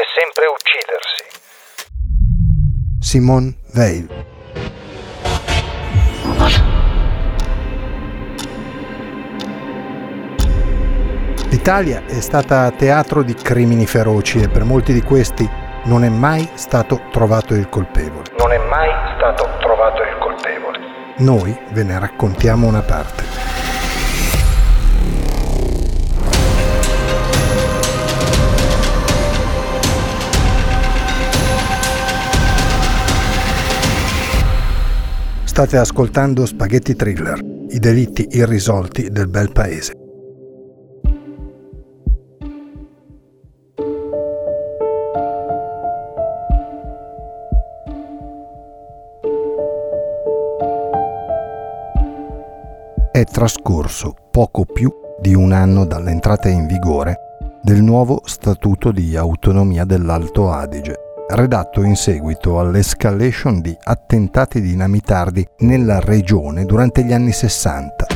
È sempre uccidersi. Simone Veil. L'Italia è stata teatro di crimini feroci e per molti di questi non è mai stato trovato il colpevole. Non è mai stato trovato il colpevole. Noi ve ne raccontiamo una parte. State ascoltando Spaghetti Thriller, i delitti irrisolti del bel paese. È trascorso poco più di un anno dall'entrata in vigore del nuovo Statuto di autonomia dell'Alto Adige redatto in seguito all'escalation di attentati dinamitardi nella regione durante gli anni 60,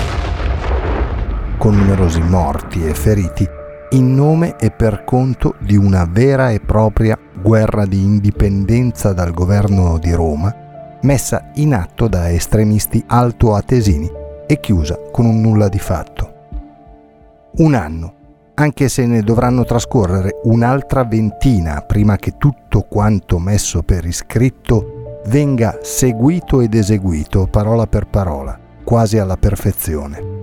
con numerosi morti e feriti in nome e per conto di una vera e propria guerra di indipendenza dal governo di Roma, messa in atto da estremisti altoatesini e chiusa con un nulla di fatto. Un anno anche se ne dovranno trascorrere un'altra ventina prima che tutto quanto messo per iscritto venga seguito ed eseguito parola per parola, quasi alla perfezione.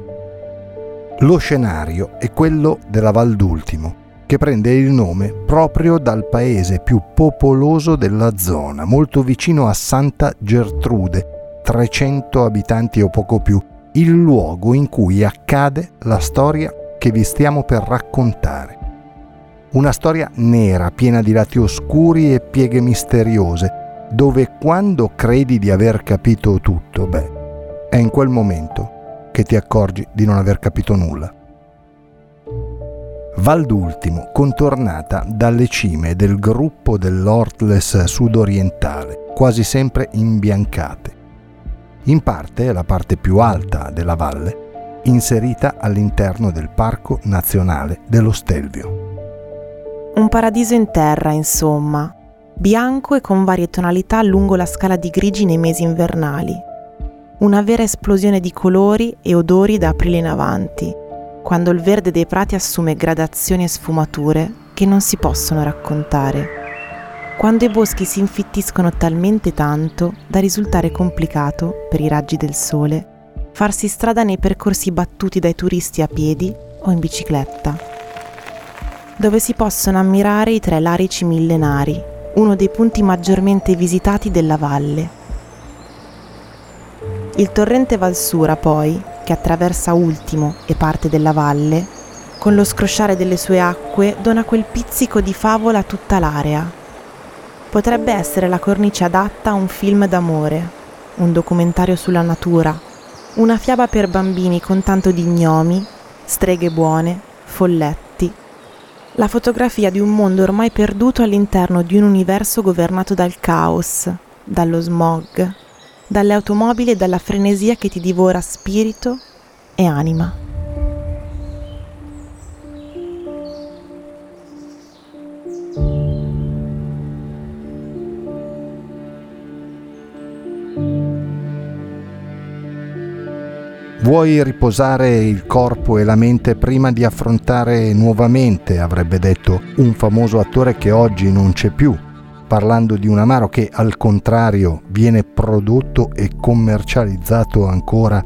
Lo scenario è quello della Val d'Ultimo, che prende il nome proprio dal paese più popoloso della zona, molto vicino a Santa Gertrude, 300 abitanti o poco più, il luogo in cui accade la storia che vi stiamo per raccontare. Una storia nera, piena di lati oscuri e pieghe misteriose, dove quando credi di aver capito tutto, beh, è in quel momento che ti accorgi di non aver capito nulla. Val d'Ultimo, contornata dalle cime del gruppo dell'Ortles sudorientale, quasi sempre imbiancate. In parte la parte più alta della valle inserita all'interno del Parco Nazionale dello Stelvio. Un paradiso in terra, insomma, bianco e con varie tonalità lungo la scala di grigi nei mesi invernali. Una vera esplosione di colori e odori da aprile in avanti, quando il verde dei prati assume gradazioni e sfumature che non si possono raccontare. Quando i boschi si infittiscono talmente tanto da risultare complicato, per i raggi del sole, farsi strada nei percorsi battuti dai turisti a piedi o in bicicletta, dove si possono ammirare i tre larici millenari, uno dei punti maggiormente visitati della valle. Il torrente Valsura, poi, che attraversa Ultimo e parte della valle, con lo scrosciare delle sue acque dona quel pizzico di favola a tutta l'area. Potrebbe essere la cornice adatta a un film d'amore, un documentario sulla natura una fiaba per bambini con tanto di gnomi, streghe buone, folletti. La fotografia di un mondo ormai perduto all'interno di un universo governato dal caos, dallo smog, dalle automobili e dalla frenesia che ti divora spirito e anima. Vuoi riposare il corpo e la mente prima di affrontare nuovamente, avrebbe detto un famoso attore che oggi non c'è più, parlando di un amaro che al contrario viene prodotto e commercializzato ancora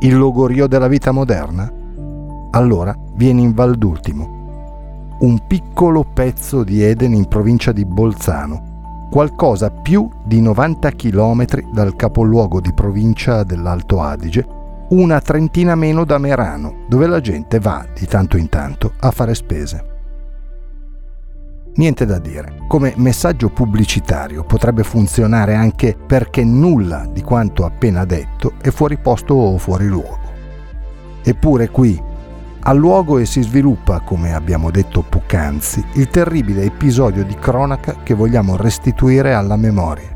il logorio della vita moderna? Allora vieni in Val d'Ultimo, un piccolo pezzo di Eden in provincia di Bolzano, qualcosa più di 90 km dal capoluogo di provincia dell'Alto Adige, una trentina meno da Merano, dove la gente va di tanto in tanto a fare spese. Niente da dire, come messaggio pubblicitario potrebbe funzionare anche perché nulla di quanto appena detto è fuori posto o fuori luogo. Eppure qui ha luogo e si sviluppa, come abbiamo detto poc'anzi, il terribile episodio di cronaca che vogliamo restituire alla memoria.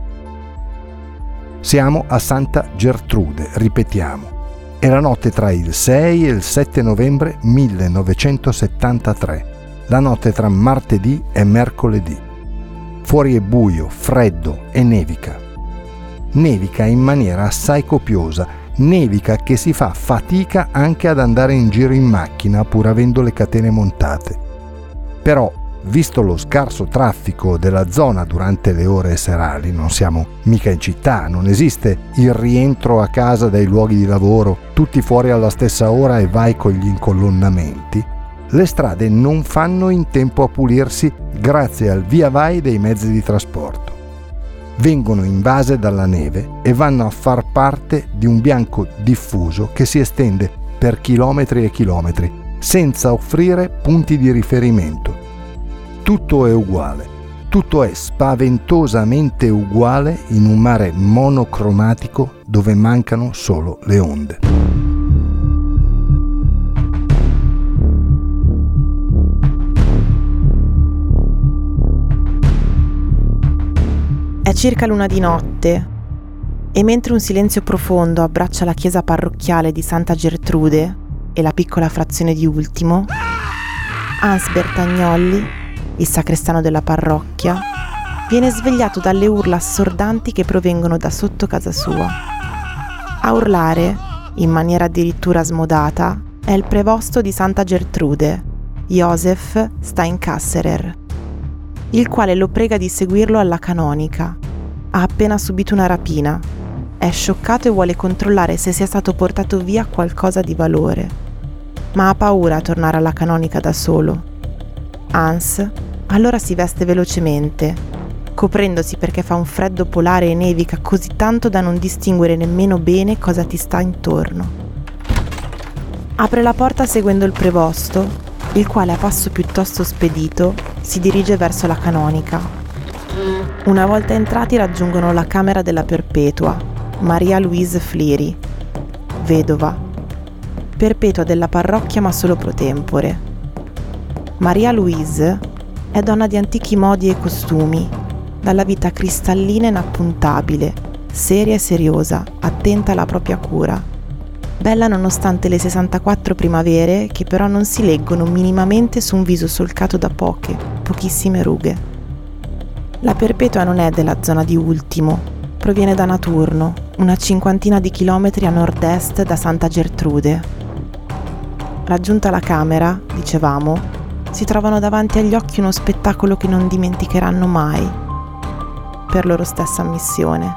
Siamo a Santa Gertrude, ripetiamo. La notte tra il 6 e il 7 novembre 1973 la notte tra martedì e mercoledì. Fuori è buio, freddo e nevica. Nevica in maniera assai copiosa, nevica che si fa fatica anche ad andare in giro in macchina pur avendo le catene montate. Però, visto lo scarso traffico della zona durante le ore serali, non siamo mica in città, non esiste il rientro a casa dai luoghi di lavoro, tutti fuori alla stessa ora e vai con gli incolonnamenti, le strade non fanno in tempo a pulirsi grazie al via vai dei mezzi di trasporto. Vengono invase dalla neve e vanno a far parte di un bianco diffuso che si estende per chilometri e chilometri, senza offrire punti di riferimento. Tutto è uguale, tutto è spaventosamente uguale in un mare monocromatico dove mancano solo le onde. È circa l'una di notte e mentre un silenzio profondo abbraccia la chiesa parrocchiale di Santa Gertrude e la piccola frazione di Ultimo, Hans Bertagnolli, il sacrestano della parrocchia, viene svegliato dalle urla assordanti che provengono da sotto casa sua. A urlare, in maniera addirittura smodata, è il prevosto di Santa Gertrude, Josef Steinkasserer il quale lo prega di seguirlo alla canonica. Ha appena subito una rapina. È scioccato e vuole controllare se sia stato portato via qualcosa di valore. Ma ha paura a tornare alla canonica da solo. Hans allora si veste velocemente, coprendosi perché fa un freddo polare e nevica così tanto da non distinguere nemmeno bene cosa ti sta intorno. Apre la porta seguendo il prevosto il quale a passo piuttosto spedito si dirige verso la canonica. Una volta entrati raggiungono la camera della perpetua, Maria Louise Fliri, vedova, perpetua della parrocchia ma solo pro tempore. Maria Louise è donna di antichi modi e costumi, dalla vita cristallina e inappuntabile, seria e seriosa, attenta alla propria cura bella nonostante le 64 primavere che però non si leggono minimamente su un viso solcato da poche, pochissime rughe. La Perpetua non è della zona di Ultimo, proviene da Naturno, una cinquantina di chilometri a nord-est da Santa Gertrude. Raggiunta la camera, dicevamo, si trovano davanti agli occhi uno spettacolo che non dimenticheranno mai, per loro stessa ammissione.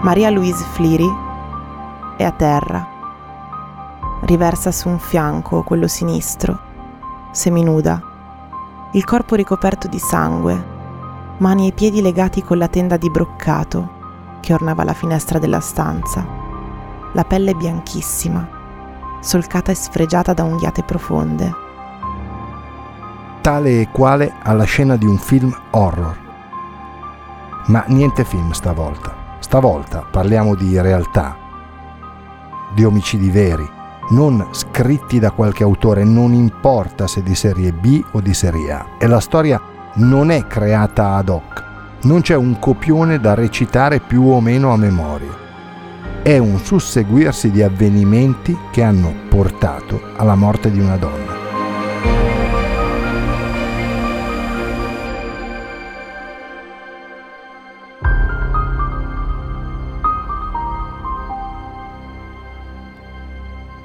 Maria Louise Fliri è a terra. Riversa su un fianco, quello sinistro, seminuda, il corpo ricoperto di sangue, mani e piedi legati con la tenda di broccato che ornava la finestra della stanza, la pelle bianchissima, solcata e sfregiata da unghiate profonde. Tale e quale alla scena di un film horror. Ma niente film stavolta. Stavolta parliamo di realtà, di omicidi veri, non scritti da qualche autore, non importa se di serie B o di serie A. E la storia non è creata ad hoc, non c'è un copione da recitare più o meno a memoria. È un susseguirsi di avvenimenti che hanno portato alla morte di una donna.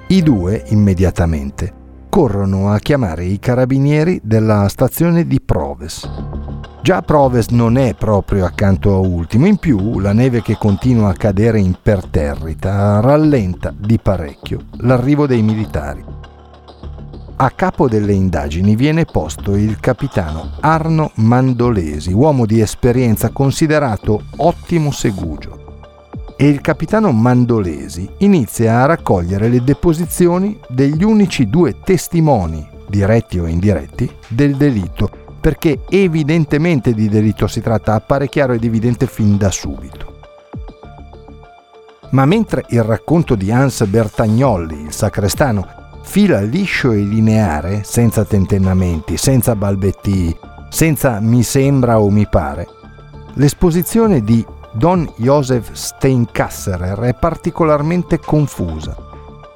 I due, immediatamente, corrono a chiamare i carabinieri della stazione di Proves. Già Proves non è proprio accanto a Ultimo, in più la neve che continua a cadere imperterrita rallenta di parecchio l'arrivo dei militari. a capo delle indagini viene posto il capitano Arno Mandolesi, uomo di esperienza considerato ottimo segugio. E il capitano Mandolesi inizia a raccogliere le deposizioni degli unici due testimoni, diretti o indiretti, del delitto, perché evidentemente di delitto si tratta, appare chiaro ed evidente fin da subito. Ma mentre il racconto di Hans Bertagnolli, il sacrestano, fila liscio e lineare, senza tentennamenti, senza balbettii, senza mi sembra o mi pare, l'esposizione di Don Joseph Steinkasserer è particolarmente confusa.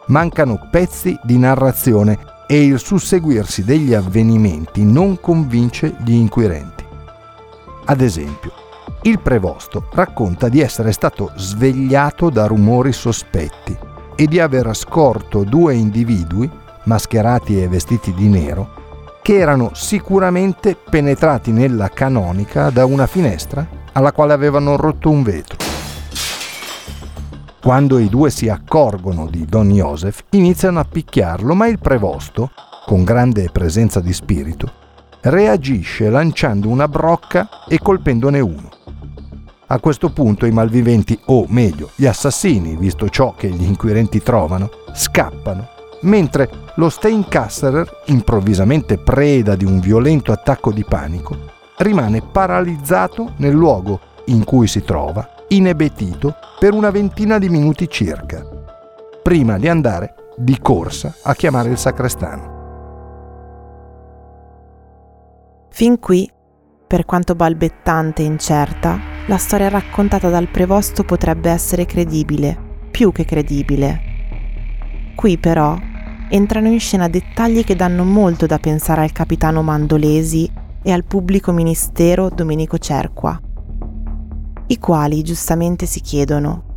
Mancano pezzi di narrazione e il susseguirsi degli avvenimenti non convince gli inquirenti. Ad esempio, il prevosto racconta di essere stato svegliato da rumori sospetti e di aver scorto due individui, mascherati e vestiti di nero, che erano sicuramente penetrati nella canonica da una finestra alla quale avevano rotto un vetro. Quando i due si accorgono di Don Joseph, iniziano a picchiarlo, ma il prevosto, con grande presenza di spirito, reagisce lanciando una brocca e colpendone uno. A questo punto i malviventi, o meglio, gli assassini, visto ciò che gli inquirenti trovano, scappano, mentre lo Steinkasserer, improvvisamente preda di un violento attacco di panico, rimane paralizzato nel luogo in cui si trova, inebetito, per una ventina di minuti circa, prima di andare di corsa a chiamare il sacrestano. Fin qui, per quanto balbettante e incerta, la storia raccontata dal prevosto potrebbe essere credibile, più che credibile. Qui però entrano in scena dettagli che danno molto da pensare al capitano Mandolesi e al pubblico ministero Domenico Cerqua, i quali giustamente si chiedono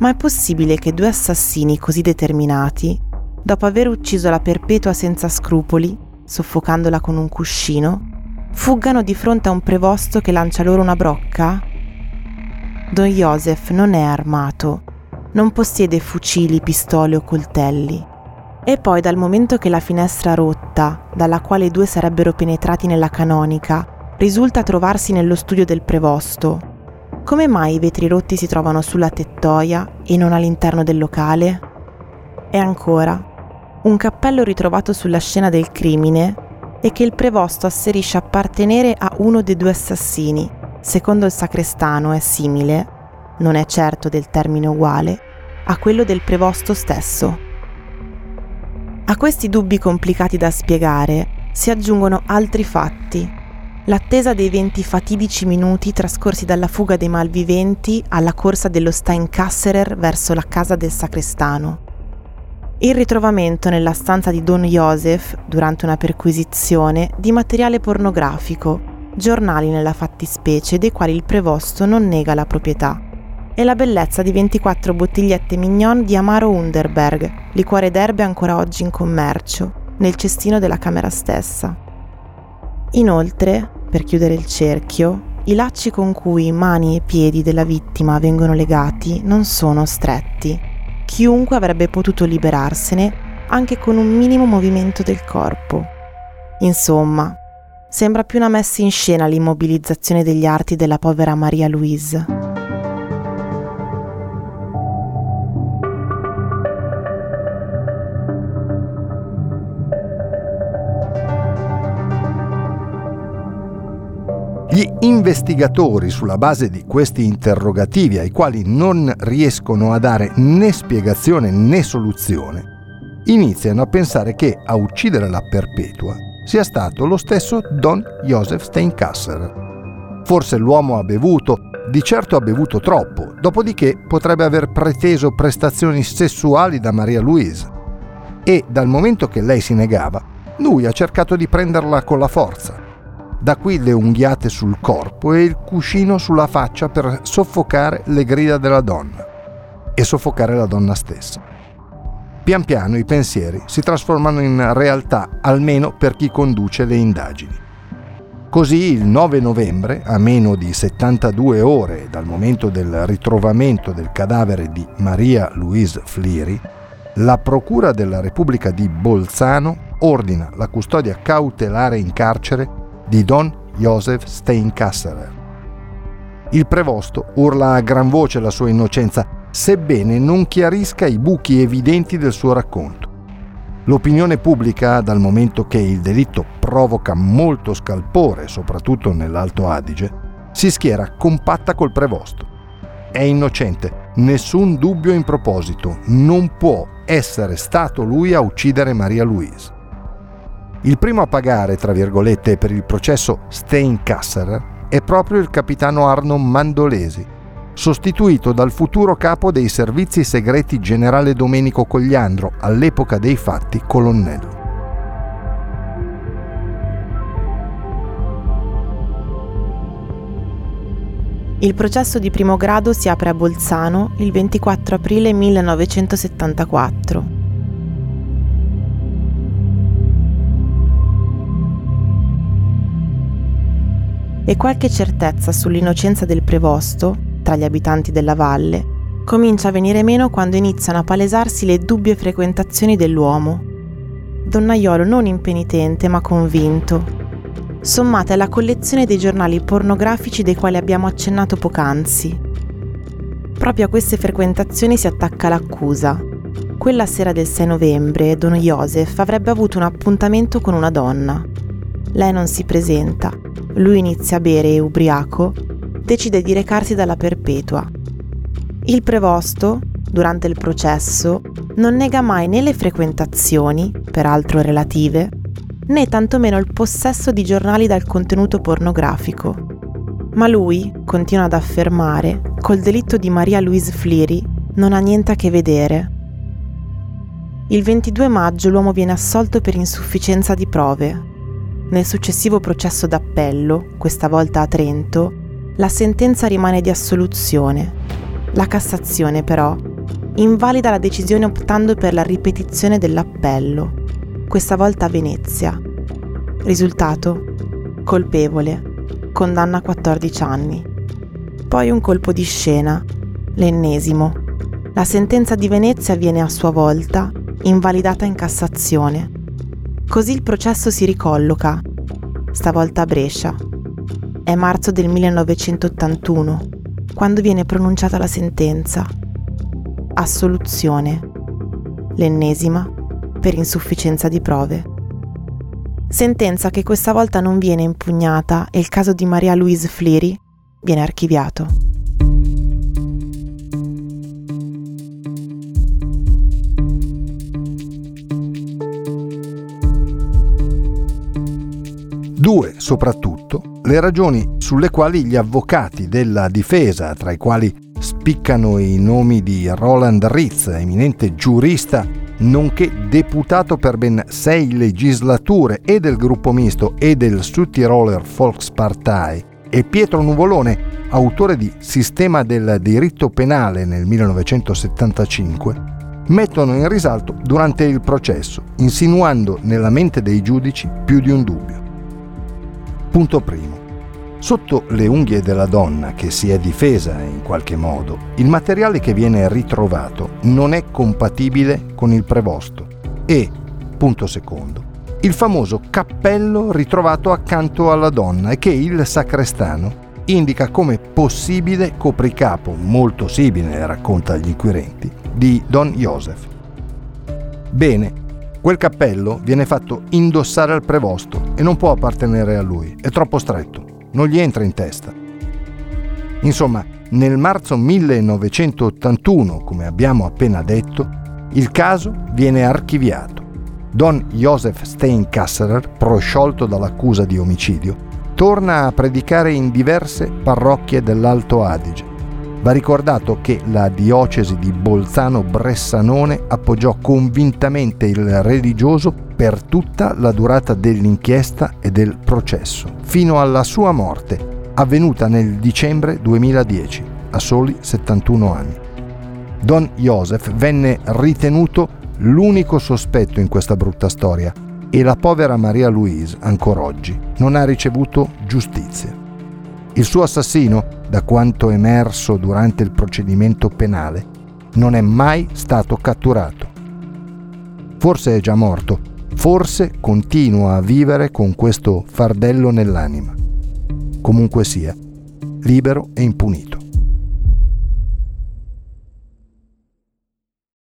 ma è possibile che due assassini così determinati, dopo aver ucciso la perpetua senza scrupoli, soffocandola con un cuscino, fuggano di fronte a un prevosto che lancia loro una brocca? Don Joseph non è armato, non possiede fucili, pistole o coltelli. E poi dal momento che la finestra rotta, dalla quale i due sarebbero penetrati nella canonica, risulta trovarsi nello studio del prevosto, come mai i vetri rotti si trovano sulla tettoia e non all'interno del locale? E ancora, un cappello ritrovato sulla scena del crimine e che il prevosto asserisce appartenere a uno dei due assassini, secondo il sacrestano, è simile, non è certo del termine uguale, a quello del prevosto stesso. A questi dubbi complicati da spiegare si aggiungono altri fatti. L'attesa dei venti fatidici minuti trascorsi dalla fuga dei malviventi alla corsa dello Steinkasserer verso la casa del sacrestano. Il ritrovamento nella stanza di Don Joseph, durante una perquisizione, di materiale pornografico, giornali nella fattispecie dei quali il prevosto non nega la proprietà, e la bellezza di 24 bottigliette mignon di Amaro Underberg, liquore d'erbe ancora oggi in commercio, nel cestino della camera stessa. Inoltre, per chiudere il cerchio, i lacci con cui mani e piedi della vittima vengono legati non sono stretti. Chiunque avrebbe potuto liberarsene anche con un minimo movimento del corpo. Insomma, Sembra più una messa in scena l'immobilizzazione degli arti della povera Maria Louise. Gli investigatori, sulla base di questi interrogativi ai quali non riescono a dare né spiegazione né soluzione, iniziano a pensare che a uccidere la perpetua sia stato lo stesso Don Joseph Steinkasser. Forse l'uomo ha bevuto, di certo ha bevuto troppo, dopodiché potrebbe aver preteso prestazioni sessuali da Maria Louise. E dal momento che lei si negava, lui ha cercato di prenderla con la forza. Da qui le unghiate sul corpo e il cuscino sulla faccia per soffocare le grida della donna e soffocare la donna stessa. Pian piano i pensieri si trasformano in realtà, almeno per chi conduce le indagini. Così il 9 novembre, a meno di 72 ore dal momento del ritrovamento del cadavere di Maria Louise Fliri, la Procura della Repubblica di Bolzano ordina la custodia cautelare in carcere di Don Joseph Steinkasserer. Il prevosto urla a gran voce la sua innocenza, sebbene non chiarisca i buchi evidenti del suo racconto. L'opinione pubblica, dal momento che il delitto provoca molto scalpore, soprattutto nell'Alto Adige, si schiera compatta col prevosto. È innocente, nessun dubbio in proposito, non può essere stato lui a uccidere Maria Louise. Il primo a pagare, tra virgolette, per il processo Steinkasser è proprio il capitano Arno Mandolesi, sostituito dal futuro capo dei servizi segreti generale Domenico Cogliandro, all'epoca dei fatti colonnello. Il processo di primo grado si apre a Bolzano il 24 aprile 1974. E qualche certezza sull'innocenza del prevosto, tra gli abitanti della valle, comincia a venire meno quando iniziano a palesarsi le dubbie frequentazioni dell'uomo. Donnaiolo non impenitente ma convinto, sommate alla collezione dei giornali pornografici dei quali abbiamo accennato poc'anzi. Proprio a queste frequentazioni si attacca l'accusa. Quella sera del 6 novembre Don Joseph avrebbe avuto un appuntamento con una donna. Lei non si presenta, lui inizia a bere e ubriaco, decide di recarsi dalla perpetua. Il prevosto, durante il processo, non nega mai né le frequentazioni, peraltro relative, né tantomeno il possesso di giornali dal contenuto pornografico. Ma lui, continua ad affermare, col delitto di Maria Louise Fleary non ha niente a che vedere. Il 22 maggio l'uomo viene assolto per insufficienza di prove. Nel successivo processo d'appello, questa volta a Trento, la sentenza rimane di assoluzione. La Cassazione, però, invalida la decisione optando per la ripetizione dell'appello questa volta a Venezia. Risultato? Colpevole, condanna a 14 anni. Poi un colpo di scena, l'ennesimo. La sentenza di Venezia viene a sua volta invalidata in Cassazione. Così il processo si ricolloca, stavolta a Brescia. È marzo del 1981, quando viene pronunciata la sentenza. Assoluzione. L'ennesima per insufficienza di prove. Sentenza che questa volta non viene impugnata e il caso di Maria Louise Fleary viene archiviato. Due, soprattutto, le ragioni sulle quali gli avvocati della difesa, tra i quali spiccano i nomi di Roland Ritz, eminente giurista nonché deputato per ben sei legislature e del gruppo misto e del Südtiroler Volkspartei, e Pietro Nuvolone, autore di Sistema del diritto penale nel 1975, mettono in risalto durante il processo, insinuando nella mente dei giudici più di un dubbio. Punto primo. Sotto le unghie della donna che si è difesa in qualche modo, il materiale che viene ritrovato non è compatibile con il prevosto e, punto secondo, il famoso cappello ritrovato accanto alla donna e che il sacrestano indica come possibile copricapo, molto simile, racconta agli inquirenti, di Don Joseph. Bene, quel cappello viene fatto indossare al prevosto e non può appartenere a lui, è troppo stretto non gli entra in testa. Insomma, nel marzo 1981, come abbiamo appena detto, il caso viene archiviato. Don Joseph Steinkasserer, prosciolto dall'accusa di omicidio, torna a predicare in diverse parrocchie dell'Alto Adige. Va ricordato che la diocesi di Bolzano-Bressanone appoggiò convintamente il religioso per tutta la durata dell'inchiesta e del processo, fino alla sua morte, avvenuta nel dicembre 2010, a soli 71 anni. Don Joseph venne ritenuto l'unico sospetto in questa brutta storia e la povera Maria Louise, ancora oggi, non ha ricevuto giustizia. Il suo assassino, da quanto emerso durante il procedimento penale, non è mai stato catturato. Forse è già morto Forse continua a vivere con questo fardello nell'anima. Comunque sia, libero e impunito.